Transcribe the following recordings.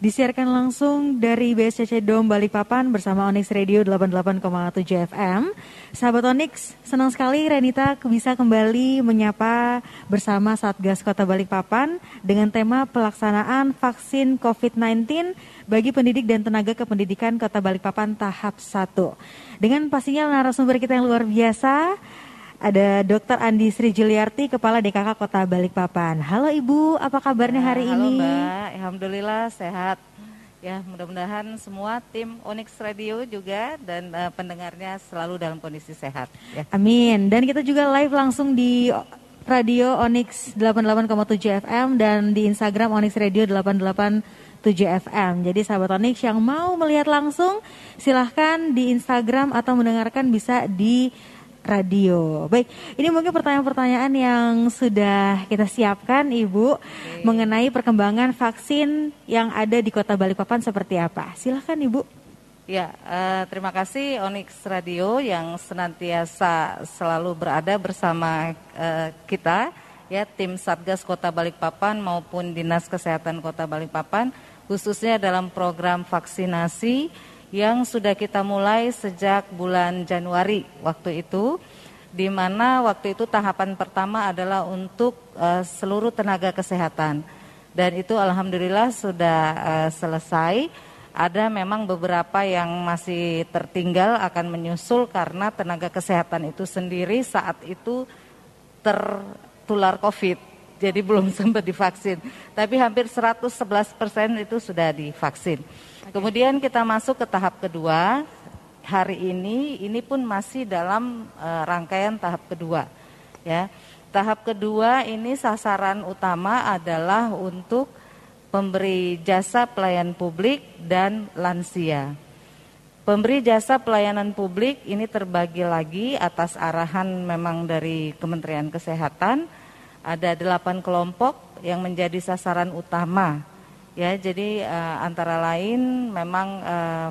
Disiarkan langsung dari BSCC Dom Balikpapan bersama Onyx Radio 88,7 FM. Sahabat Onyx, senang sekali Renita bisa kembali menyapa bersama Satgas Kota Balikpapan dengan tema pelaksanaan vaksin COVID-19 bagi pendidik dan tenaga kependidikan Kota Balikpapan tahap 1. Dengan pastinya narasumber kita yang luar biasa, ada Dr. Andi Sri Juliarti, Kepala DKK Kota Balikpapan. Halo Ibu, apa kabarnya hari halo ini? Mbak, Alhamdulillah sehat. Ya, mudah-mudahan semua tim Onyx Radio juga dan uh, pendengarnya selalu dalam kondisi sehat. Ya. Amin. Dan kita juga live langsung di Radio Onyx 88,7 FM dan di Instagram Onyx Radio 88 7 FM. Jadi sahabat Onyx yang mau melihat langsung silahkan di Instagram atau mendengarkan bisa di radio. Baik, ini mungkin pertanyaan-pertanyaan yang sudah kita siapkan Ibu okay. mengenai perkembangan vaksin yang ada di Kota Balikpapan seperti apa. Silahkan Ibu. Ya, uh, terima kasih Onyx Radio yang senantiasa selalu berada bersama uh, kita ya tim Satgas Kota Balikpapan maupun Dinas Kesehatan Kota Balikpapan khususnya dalam program vaksinasi yang sudah kita mulai sejak bulan Januari waktu itu di mana waktu itu tahapan pertama adalah untuk uh, seluruh tenaga kesehatan. Dan itu alhamdulillah sudah uh, selesai. Ada memang beberapa yang masih tertinggal akan menyusul karena tenaga kesehatan itu sendiri saat itu tertular Covid jadi belum sempat divaksin tapi hampir 111 persen itu sudah divaksin Kemudian kita masuk ke tahap kedua. Hari ini ini pun masih dalam uh, rangkaian tahap kedua. Ya. Tahap kedua ini sasaran utama adalah untuk pemberi jasa pelayan publik dan lansia. Pemberi jasa pelayanan publik ini terbagi lagi atas arahan memang dari Kementerian Kesehatan. Ada delapan kelompok yang menjadi sasaran utama Ya, jadi uh, antara lain memang uh,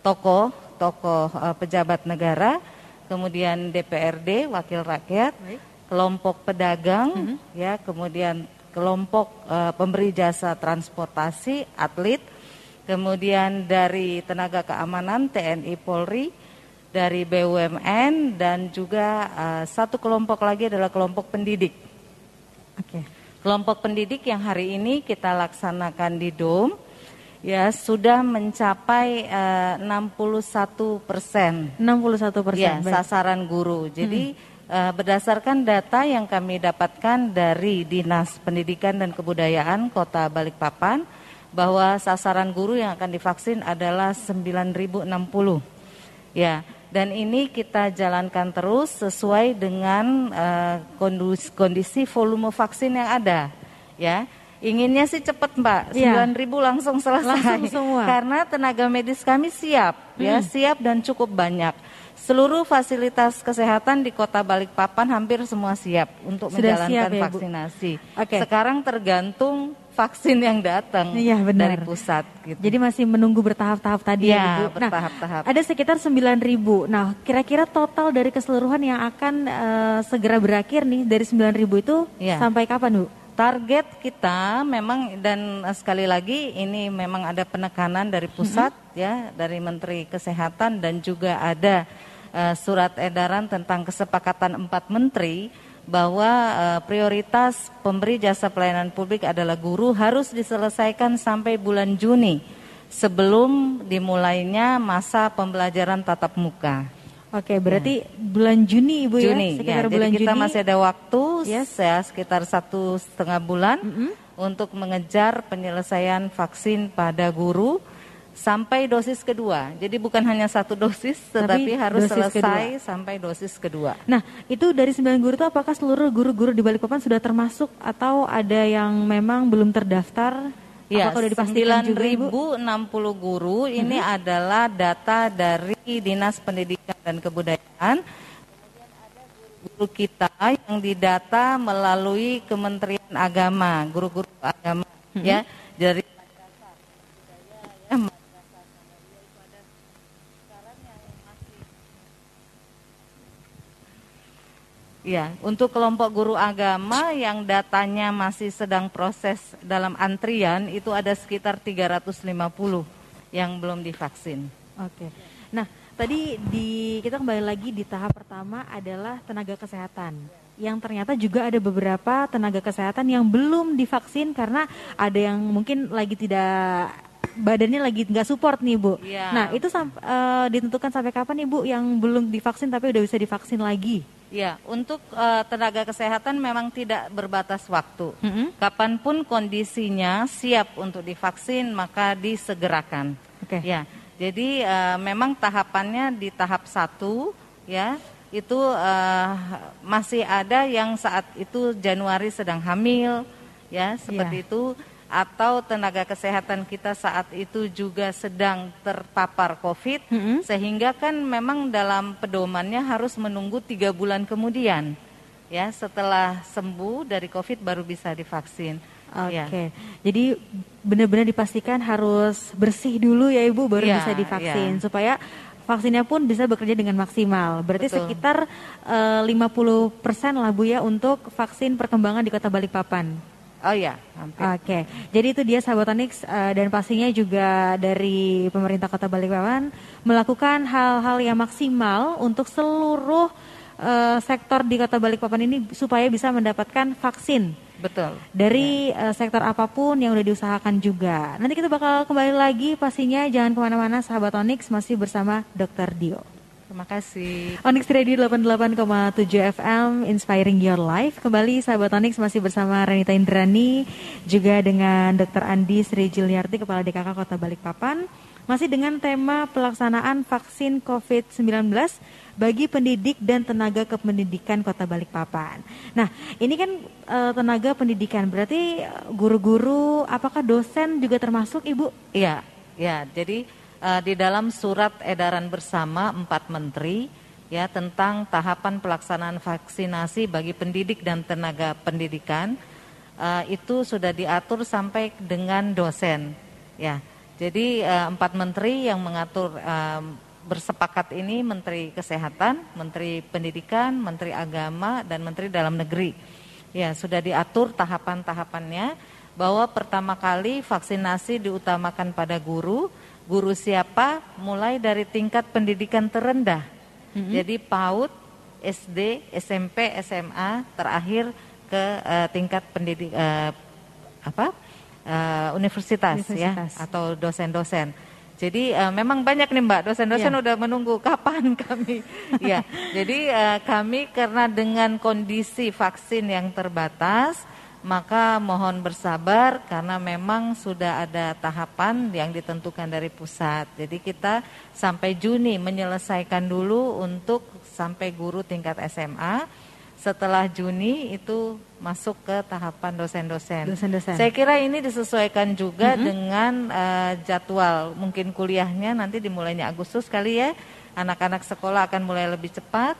tokoh tokoh uh, pejabat negara, kemudian DPRD, wakil rakyat, Baik. kelompok pedagang, mm -hmm. ya, kemudian kelompok uh, pemberi jasa transportasi, atlet, kemudian dari tenaga keamanan TNI Polri, dari BUMN dan juga uh, satu kelompok lagi adalah kelompok pendidik. Oke. Kelompok pendidik yang hari ini kita laksanakan di DOM ya sudah mencapai uh, 61 persen. 61 persen. Ya, sasaran guru. Jadi hmm. uh, berdasarkan data yang kami dapatkan dari Dinas Pendidikan dan Kebudayaan Kota Balikpapan bahwa sasaran guru yang akan divaksin adalah 9.060. Ya, dan ini kita jalankan terus sesuai dengan uh, kondisi, kondisi volume vaksin yang ada ya inginnya sih cepat mbak ya. 9 ribu langsung selesai langsung semua. karena tenaga medis kami siap ya, hmm. ya siap dan cukup banyak seluruh fasilitas kesehatan di kota Balikpapan hampir semua siap untuk Sudah menjalankan siap, ya, vaksinasi okay. sekarang tergantung vaksin yang datang iya, benar. dari pusat. Gitu. Jadi masih menunggu bertahap-tahap tadi ya, ya. Nah, bertahap-tahap. Ada sekitar 9 ribu. Nah, kira-kira total dari keseluruhan yang akan uh, segera berakhir nih dari 9 ribu itu ya. sampai kapan Bu? Target kita memang dan sekali lagi ini memang ada penekanan dari pusat mm -hmm. ya dari Menteri Kesehatan dan juga ada uh, surat edaran tentang kesepakatan empat menteri bahwa uh, prioritas pemberi jasa pelayanan publik adalah guru harus diselesaikan sampai bulan Juni sebelum dimulainya masa pembelajaran tatap muka. Oke, berarti ya. bulan Juni Ibu ya? Juni, ya? Sekitar ya, bulan jadi kita Juni. masih ada waktu yes. ya sekitar satu setengah bulan mm -hmm. untuk mengejar penyelesaian vaksin pada guru sampai dosis kedua. Jadi bukan hanya satu dosis, tetapi Tapi harus selesai kedua. sampai dosis kedua. Nah, itu dari 9 guru itu apakah seluruh guru-guru di Balikpapan sudah termasuk atau ada yang memang belum terdaftar? Ya, Apakah sudah dipastikan 9.060 guru hmm. ini adalah data dari Dinas Pendidikan dan Kebudayaan. Kemudian ada guru-guru kita yang didata melalui Kementerian Agama, guru-guru agama hmm. ya dari Ya, untuk kelompok guru agama yang datanya masih sedang proses dalam antrian itu ada sekitar 350 yang belum divaksin. Oke. Nah, tadi di kita kembali lagi di tahap pertama adalah tenaga kesehatan yang ternyata juga ada beberapa tenaga kesehatan yang belum divaksin karena ada yang mungkin lagi tidak badannya lagi nggak support nih bu. Ya. Nah itu uh, ditentukan sampai kapan nih bu yang belum divaksin tapi udah bisa divaksin lagi? Ya, untuk uh, tenaga kesehatan memang tidak berbatas waktu. Mm -hmm. Kapan pun kondisinya siap untuk divaksin maka disegerakan. Oke. Okay. Ya, jadi uh, memang tahapannya di tahap satu, ya itu uh, masih ada yang saat itu Januari sedang hamil, ya seperti yeah. itu atau tenaga kesehatan kita saat itu juga sedang terpapar COVID, mm -hmm. sehingga kan memang dalam pedomannya harus menunggu tiga bulan kemudian, ya setelah sembuh dari COVID baru bisa divaksin. Oke, okay. ya. jadi benar-benar dipastikan harus bersih dulu ya ibu baru ya, bisa divaksin ya. supaya vaksinnya pun bisa bekerja dengan maksimal. Berarti Betul. sekitar uh, 50% lah Bu ya untuk vaksin perkembangan di Kota Balikpapan. Oh ya, Oke, okay. jadi itu dia sahabat Onyx uh, dan pastinya juga dari pemerintah Kota Balikpapan melakukan hal-hal yang maksimal untuk seluruh uh, sektor di Kota Balikpapan ini supaya bisa mendapatkan vaksin. Betul. Dari ya. uh, sektor apa pun yang udah diusahakan juga. Nanti kita bakal kembali lagi pastinya jangan ke mana-mana sahabat Onyx masih bersama Dr. Dio. Terima kasih. Onyx Radio 88,7 FM Inspiring Your Life. Kembali sahabat Onyx masih bersama Renita Indrani juga dengan Dr. Andi Sri Juliarti Kepala DKK Kota Balikpapan. Masih dengan tema pelaksanaan vaksin COVID-19 bagi pendidik dan tenaga kependidikan Kota Balikpapan. Nah, ini kan e, tenaga pendidikan berarti guru-guru apakah dosen juga termasuk Ibu? Iya, ya. Jadi uh, di dalam surat edaran bersama empat menteri ya tentang tahapan pelaksanaan vaksinasi bagi pendidik dan tenaga pendidikan uh, itu sudah diatur sampai dengan dosen ya. Jadi uh, empat menteri yang mengatur uh, bersepakat ini Menteri Kesehatan, Menteri Pendidikan, Menteri Agama dan Menteri Dalam Negeri. Ya sudah diatur tahapan-tahapannya bahwa pertama kali vaksinasi diutamakan pada guru guru siapa mulai dari tingkat pendidikan terendah. Mm-hmm. Jadi PAUD, SD, SMP, SMA, terakhir ke uh, tingkat pendidik uh, apa? Uh, universitas, ya, universitas ya atau dosen-dosen. Jadi uh, memang banyak nih Mbak dosen-dosen yeah. udah menunggu kapan kami. ya, jadi uh, kami karena dengan kondisi vaksin yang terbatas, maka mohon bersabar karena memang sudah ada tahapan yang ditentukan dari pusat. Jadi kita sampai Juni menyelesaikan dulu untuk sampai guru tingkat SMA. Setelah Juni itu masuk ke tahapan dosen-dosen. Dosen-dosen. Saya kira ini disesuaikan juga mm -hmm. dengan uh, jadwal mungkin kuliahnya nanti dimulainya Agustus kali ya. Anak-anak sekolah akan mulai lebih cepat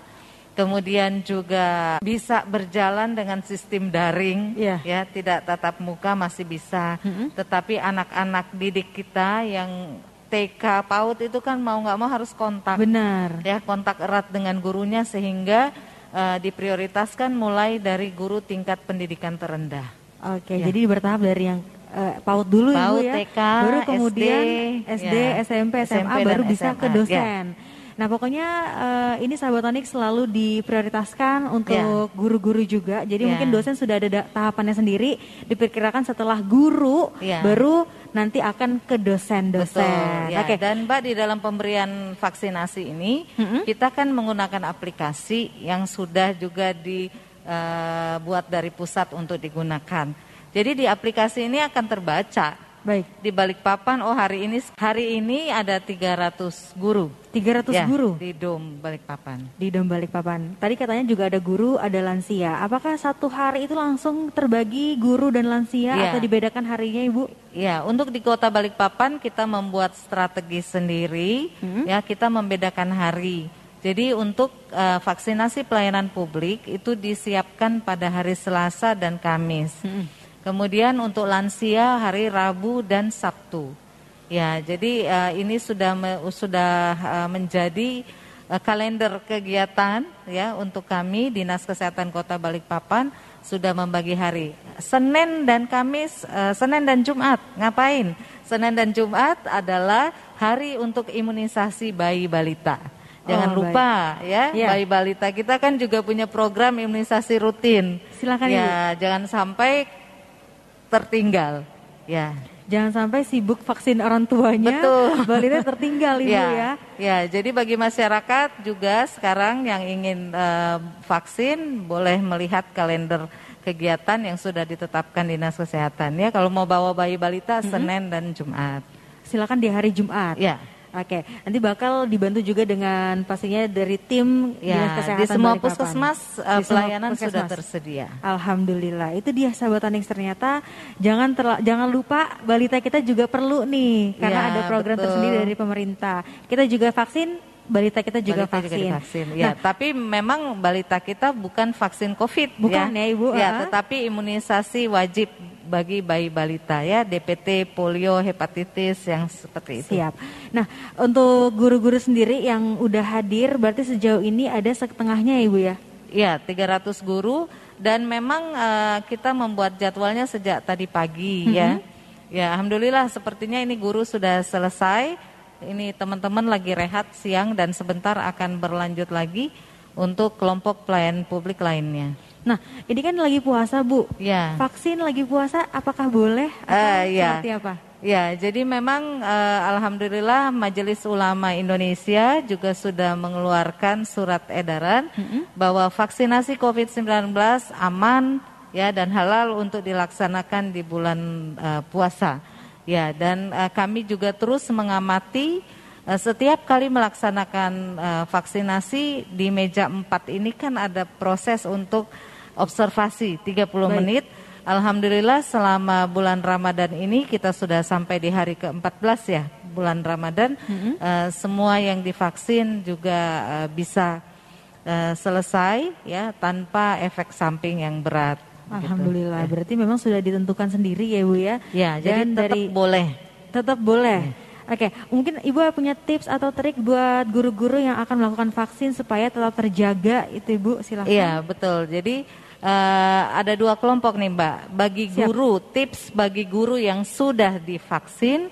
kemudian juga bisa berjalan dengan sistem daring yeah. ya tidak tatap muka masih bisa mm -hmm. tetapi anak-anak didik kita yang TK PAUD itu kan mau nggak mau harus kontak benar ya kontak erat dengan gurunya sehingga uh, diprioritaskan mulai dari guru tingkat pendidikan terendah oke ya. jadi bertahap dari yang uh, PAUD dulu PAUD, ya Bu ya TK, baru kemudian SD, SD ya. SMP SMA SMP baru bisa SMA. ke dosen ya. Nah pokoknya uh, ini sahabat Onyx selalu diprioritaskan untuk ya. guru-guru yeah. juga. Jadi yeah. mungkin dosen sudah ada tahapannya sendiri. Diperkirakan setelah guru yeah. baru nanti akan ke dosen-dosen. Ya. Oke. Okay. Dan Mbak di dalam pemberian vaksinasi ini mm -hmm. kita kan menggunakan aplikasi yang sudah juga dibuat eh, uh, dari pusat untuk digunakan. Jadi di aplikasi ini akan terbaca Baik. Di balik papan, oh hari ini hari ini ada 300 guru. 300 ya, guru di Dom Balikpapan. Di Dom Balikpapan. Tadi katanya juga ada guru, ada lansia. Apakah satu hari itu langsung terbagi guru dan lansia ya. atau dibedakan harinya, Ibu? Ya, untuk di Kota Balikpapan kita membuat strategi sendiri. Hmm. Ya, kita membedakan hari. Jadi untuk uh, vaksinasi pelayanan publik itu disiapkan pada hari Selasa dan Kamis. Hmm. Kemudian untuk lansia hari Rabu dan Sabtu. Ya, jadi uh, ini sudah me, sudah uh, menjadi uh, kalender kegiatan ya untuk kami Dinas Kesehatan Kota Balikpapan sudah membagi hari. Senin dan Kamis, uh, Senin dan Jumat ngapain? Senin dan Jumat adalah hari untuk imunisasi bayi balita. Jangan oh, lupa baik. ya, ya, bayi balita kita kan juga punya program imunisasi rutin. Silakan ya, Ibu. jangan sampai tertinggal. Ya. Jangan sampai sibuk vaksin orang tuanya, Betul. balita tertinggal Ibu ya. Ya, ya jadi bagi masyarakat juga sekarang yang ingin uh, vaksin boleh melihat kalender kegiatan yang sudah ditetapkan Dinas Kesehatan ya. Kalau mau bawa bayi balita mm -hmm. Senin dan Jumat. Silakan di hari Jumat. Ya. Oke, nanti bakal dibantu juga dengan pastinya dari tim ya, Dinas Kesehatan di semua puskesmas uh, di pelayanan puskesmas. sudah tersedia. Alhamdulillah. Itu dia sahabat Anix ternyata jangan terla, jangan lupa balita kita juga perlu nih karena ya, ada program betul. tersendiri dari pemerintah. Kita juga vaksin balita kita juga balita vaksin. Juga vaksin. Ya, nah, tapi memang balita kita bukan vaksin COVID bukan ya, ya Ibu. Ya, uh tetapi imunisasi wajib bagi bayi balita ya DPT, polio, hepatitis yang seperti itu. Siap. Nah, untuk guru-guru sendiri yang udah hadir berarti sejauh ini ada setengahnya ya Ibu ya? Iya, 300 guru dan memang uh, kita membuat jadwalnya sejak tadi pagi mm -hmm. ya. Ya, alhamdulillah sepertinya ini guru sudah selesai. Ini teman-teman lagi rehat siang dan sebentar akan berlanjut lagi untuk kelompok pelayan publik lainnya. Nah, ini kan lagi puasa, Bu. Ya. Vaksin lagi puasa, apakah boleh? Atau uh, ya. Seperti apa? Ya, jadi memang uh, alhamdulillah Majelis Ulama Indonesia juga sudah mengeluarkan surat edaran mm -hmm. bahwa vaksinasi COVID-19 aman ya dan halal untuk dilaksanakan di bulan uh, puasa. Ya, dan uh, kami juga terus mengamati uh, setiap kali melaksanakan uh, vaksinasi di meja 4 ini kan ada proses untuk observasi 30 Baik. menit. Alhamdulillah selama bulan Ramadan ini kita sudah sampai di hari ke-14 ya bulan Ramadan. Mm -hmm. uh, semua yang divaksin juga uh, bisa uh, selesai ya tanpa efek samping yang berat. Gitu. Alhamdulillah. Gitu. Berarti memang sudah ditentukan sendiri ya Bu ya. Ya, Dan jadi tetap dari boleh. Tetap boleh. Hmm. Oke, mungkin Ibu punya tips atau trik buat guru-guru yang akan melakukan vaksin supaya tetap terjaga itu Ibu silahkan. Iya betul. Jadi uh, ada dua kelompok nih Mbak. Bagi Siap. guru, tips bagi guru yang sudah divaksin,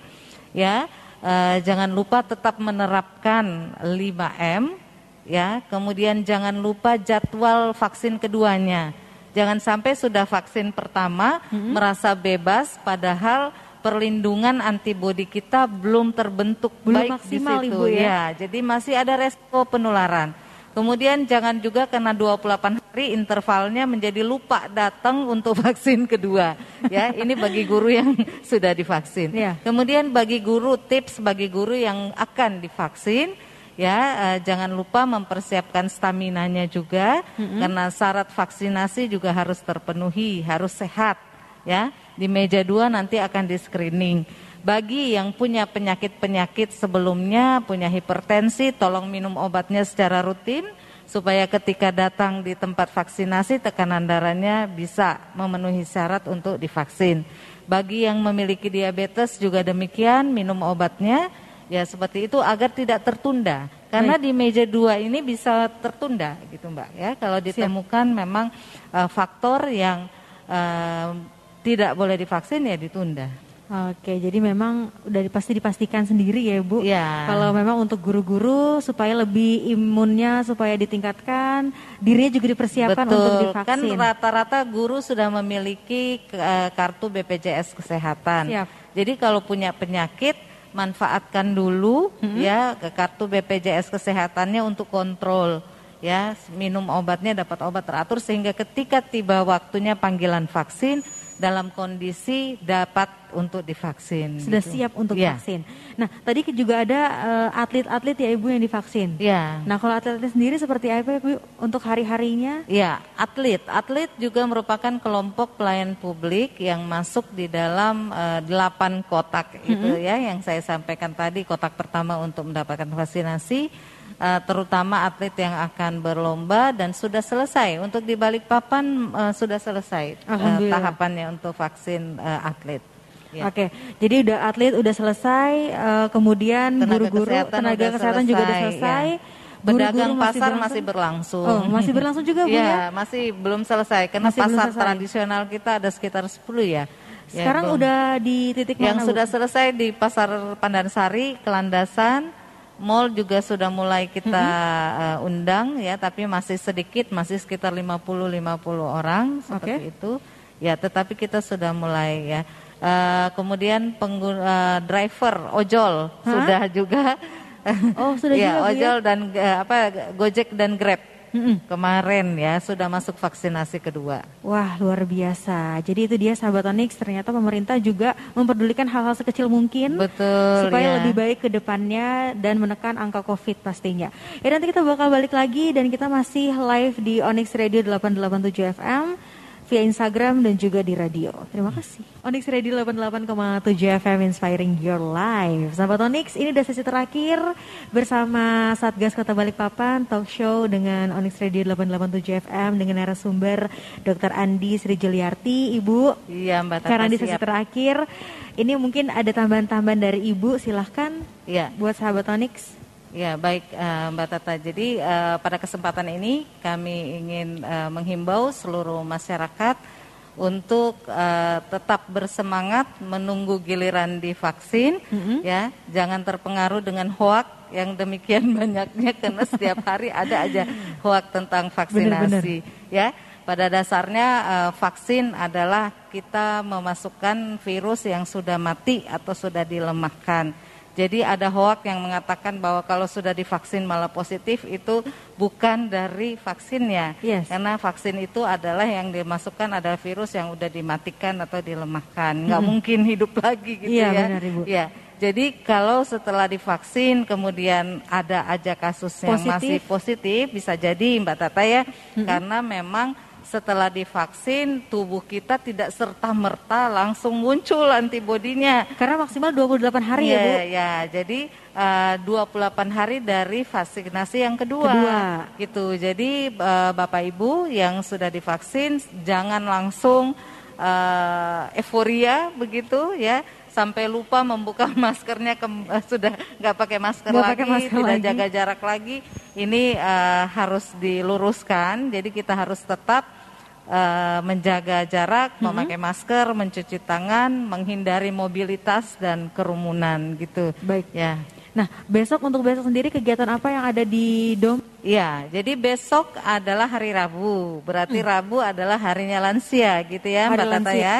ya uh, jangan lupa tetap menerapkan 5M, ya. Kemudian jangan lupa jadwal vaksin keduanya. Jangan sampai sudah vaksin pertama -hmm. merasa bebas, padahal perlindungan antibodi kita belum terbentuk belum baik maksimal, di situ Ibu ya. ya. Jadi masih ada resiko penularan. Kemudian jangan juga karena 28 hari intervalnya menjadi lupa datang untuk vaksin kedua. Ya, ini bagi guru yang sudah divaksin. Ya. Kemudian bagi guru tips bagi guru yang akan divaksin ya eh, jangan lupa mempersiapkan stamina-nya juga mm -hmm. karena syarat vaksinasi juga harus terpenuhi, harus sehat ya. Di meja dua nanti akan di screening. Bagi yang punya penyakit-penyakit sebelumnya, punya hipertensi, tolong minum obatnya secara rutin supaya ketika datang di tempat vaksinasi tekanan darahnya bisa memenuhi syarat untuk divaksin. Bagi yang memiliki diabetes juga demikian, minum obatnya ya seperti itu agar tidak tertunda. Karena Baik. di meja dua ini bisa tertunda gitu Mbak ya. Kalau ditemukan Siap. memang uh, faktor yang uh, tidak boleh divaksin ya ditunda. Oke, jadi memang udah pasti dipastikan sendiri ya Bu. Ya. Kalau memang untuk guru-guru supaya lebih imunnya supaya ditingkatkan, dirinya juga dipersiapkan Betul. untuk divaksin. Kan rata-rata guru sudah memiliki uh, kartu BPJS Kesehatan. Siap. Jadi kalau punya penyakit manfaatkan dulu hmm. ya ke kartu BPJS Kesehatannya untuk kontrol ya minum obatnya dapat obat teratur sehingga ketika tiba waktunya panggilan vaksin dalam kondisi dapat untuk divaksin. Sudah gitu. siap untuk ya. vaksin. Nah, tadi juga ada uh, atlet-atlet ya Ibu yang divaksin. Ya. Nah, kalau atlet sendiri seperti apa Ibu untuk hari-harinya? Ya, atlet. Atlet juga merupakan kelompok pelayan publik yang masuk di dalam uh, delapan kotak mm -hmm. itu ya yang saya sampaikan tadi. Kotak pertama untuk mendapatkan vaksinasi uh, terutama atlet yang akan berlomba dan sudah selesai untuk di Balikpapan uh, sudah selesai uh, tahapannya untuk vaksin uh, atlet. Ya. Oke, jadi udah atlet udah selesai, uh, kemudian guru-guru tenaga, kesehatan, tenaga kesehatan juga udah selesai. Ya. Pedagang Guru-guru masih pasar berlangsung? masih berlangsung. Oh, masih berlangsung juga, Bu, ya? Iya, masih belum selesai karena Masih pasar selesai. tradisional kita ada sekitar 10 ya. Ya, Sekarang belum. udah di titik yang mana, Bu? sudah selesai di Pasar Pandansari, Kelandasan, Mall juga sudah mulai kita Mm-hmm. uh, undang ya, tapi masih sedikit, masih sekitar 50-50 orang seperti itu. Ya, tetapi kita sudah mulai ya. Uh, kemudian pengguna driver ojol Hah? sudah juga. Oh, sudah ya, juga, ya? ojol dan uh, apa Gojek dan Grab. Mm-mm. Kemarin ya sudah masuk vaksinasi kedua. Wah luar biasa. Jadi itu dia sahabat Onyx. Ternyata pemerintah juga memperdulikan hal-hal sekecil mungkin Betul supaya ya. lebih baik ke depannya dan menekan angka COVID pastinya. Ya nanti kita bakal balik lagi dan kita masih live di Onyx Radio 887 FM via Instagram dan juga di radio. Terima kasih. Onyx Radio 88,7 FM Inspiring Your Life. Sahabat Onyx, ini udah sesi terakhir bersama Satgas Kota Balikpapan talk show dengan Onyx Radio 887 FM dengan narasumber Dr. Andi Sri Juliarti, Ibu. Iya Mbak Tata Karena di sesi siap. terakhir ini mungkin ada tambahan-tambahan dari Ibu, silahkan Iya. buat sahabat Onyx. Ya baik eh, Mbak Tata. Jadi eh, pada kesempatan ini kami ingin eh, menghimbau seluruh masyarakat untuk tetap bersemangat menunggu giliran divaksin. Ya, jangan terpengaruh dengan hoak yang demikian banyaknya karena setiap hari ada aja hoak tentang vaksinasi. Ya, pada dasarnya vaksin adalah kita memasukkan virus yang sudah mati atau sudah dilemahkan. Jadi ada hoak yang mengatakan bahwa kalau sudah divaksin malah positif itu bukan dari vaksinnya. Yes. Karena vaksin itu adalah yang dimasukkan adalah virus yang udah dimatikan atau dilemahkan. Nggak mungkin hidup lagi gitu Iya, ya. benar, Ibu. Ya. Jadi kalau setelah divaksin kemudian ada aja kasus yang Positif. masih positif bisa jadi Mbak Tata ya. Karena memang setelah divaksin tubuh kita tidak serta merta langsung muncul antibodinya. Karena maksimal 28 hari ya, Bu. Ya, ya. Jadi eh, 28 hari dari vaksinasi yang kedua. Kedua. Gitu. Jadi eh, Bapak Ibu yang sudah divaksin jangan langsung eh, euforia begitu ya sampai lupa membuka maskernya kem- eh, sudah nggak pakai masker Nggak lagi, pakai masker tidak lagi. jaga jarak lagi. Ini eh, harus diluruskan. Jadi kita harus tetap eh, menjaga jarak, Mm-hmm. memakai masker, mencuci tangan, menghindari mobilitas dan kerumunan gitu. Baik. Ya. Nah, besok untuk besok sendiri kegiatan apa yang ada di Dom? Iya, jadi besok adalah hari Rabu. Berarti Rabu adalah harinya lansia gitu ya. Hari Mbak Tata ya.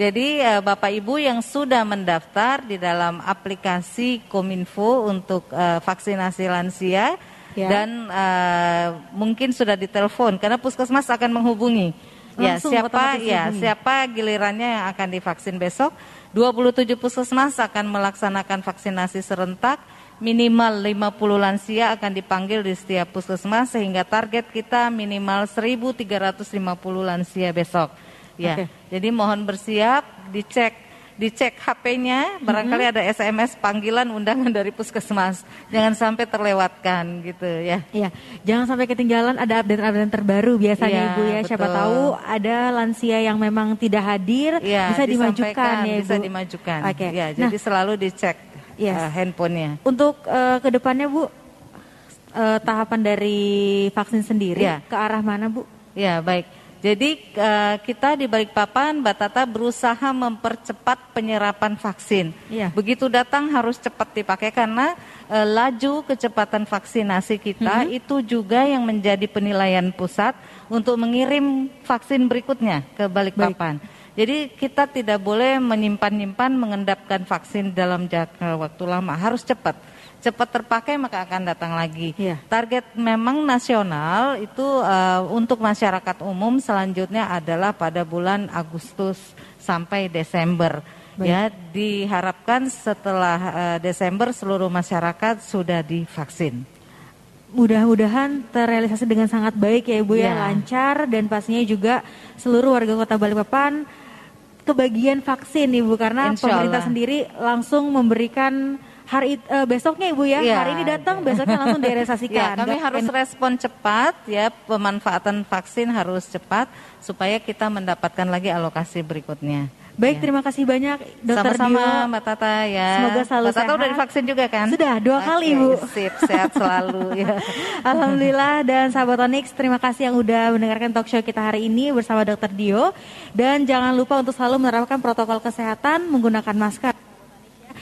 Jadi eh, Bapak Ibu yang sudah mendaftar di dalam aplikasi Kominfo untuk eh, vaksinasi lansia Ya. dan eh, mungkin sudah ditelepon karena puskesmas akan menghubungi. Ya, Langsung siapa otomatis ya, hubungi. siapa gilirannya yang akan divaksin besok? 27 puskesmas akan melaksanakan vaksinasi serentak. Minimal 50 lansia akan dipanggil di setiap puskesmas sehingga target kita minimal 1.350 lansia besok. Ya, Oke. jadi mohon bersiap, dicek dicek HP-nya, barangkali Mm-hmm. ada SMS panggilan undangan dari puskesmas. Jangan sampai terlewatkan gitu ya. Iya, jangan sampai ketinggalan ada update-update terbaru biasanya Iya, Ibu ya. Siapa betul. tahu ada lansia yang memang tidak hadir Iya, bisa dimajukan ya Ibu. Bisa dimajukan. Oke. Ya, nah, jadi selalu dicek Yes. eh, handphonenya. untuk eh, ke depannya Bu eh, tahapan dari vaksin sendiri Iya. ke arah mana Bu? Ya, baik. Jadi eh, kita di Balikpapan, Mbak Tata berusaha mempercepat penyerapan vaksin. Iya. Begitu datang harus cepat dipakai karena eh, laju kecepatan vaksinasi kita Mm-hmm. itu juga yang menjadi penilaian pusat untuk mengirim vaksin berikutnya ke Balikpapan. Jadi kita tidak boleh menyimpan-nyimpan mengendapkan vaksin dalam jangka waktu lama, harus cepat. Cepat terpakai maka akan datang lagi. Iya. Target memang nasional itu eh, untuk masyarakat umum selanjutnya adalah pada bulan Agustus sampai Desember. Baik. Ya, diharapkan setelah eh, Desember seluruh masyarakat sudah divaksin. Mudah-mudahan terrealisasi dengan sangat baik ya Ibu ya, Ya. lancar dan pastinya juga seluruh warga Kota Balikpapan kebagian vaksin Ibu karena Insya pemerintah Allah. sendiri langsung memberikan hari eh, besoknya Ibu ya, Ya. hari ini datang besoknya langsung direalisasikan. Ya, kami Dan- harus respon cepat ya, pemanfaatan vaksin harus cepat supaya kita mendapatkan lagi alokasi berikutnya. Baik, ya. terima kasih banyak Dokter Sama-sama Dio. Mbak Tata ya. Semoga selalu Mbak Tata sehat. udah divaksin juga kan? Sudah, dua okay, kali Bu. Sip, sehat selalu ya. Alhamdulillah dan sahabat Onyx, terima kasih yang udah mendengarkan talk show kita hari ini bersama Dokter Dio. Dan jangan lupa untuk selalu menerapkan protokol kesehatan, menggunakan masker.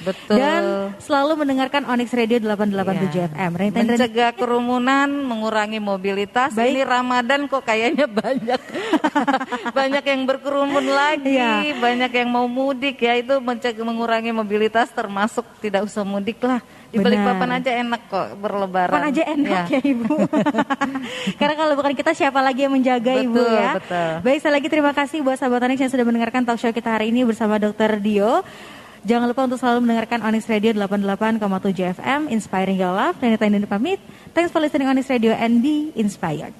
Betul. Dan selalu mendengarkan Onyx Radio 887 ya. FM. Renten Mencegah kerumunan, mengurangi mobilitas. Baik. Ini Ramadan kok kayaknya banyak banyak yang berkerumun lagi, ya. banyak yang mau mudik ya. Itu mencegah mengurangi mobilitas termasuk tidak usah mudik lah. Di balik papan aja enak kok berlebaran. Papan aja enak ya, ya Ibu. Karena kalau bukan kita siapa lagi yang menjaga betul, Ibu ya. Betul. Baik, sekali lagi terima kasih buat sahabat Onyx yang sudah mendengarkan talk show kita hari ini bersama Dr. Dio. Jangan lupa untuk selalu mendengarkan Onyx Radio 88,7 FM, Inspiring Your Love. Dan ini pamit. Thanks for listening Onyx Radio and be inspired.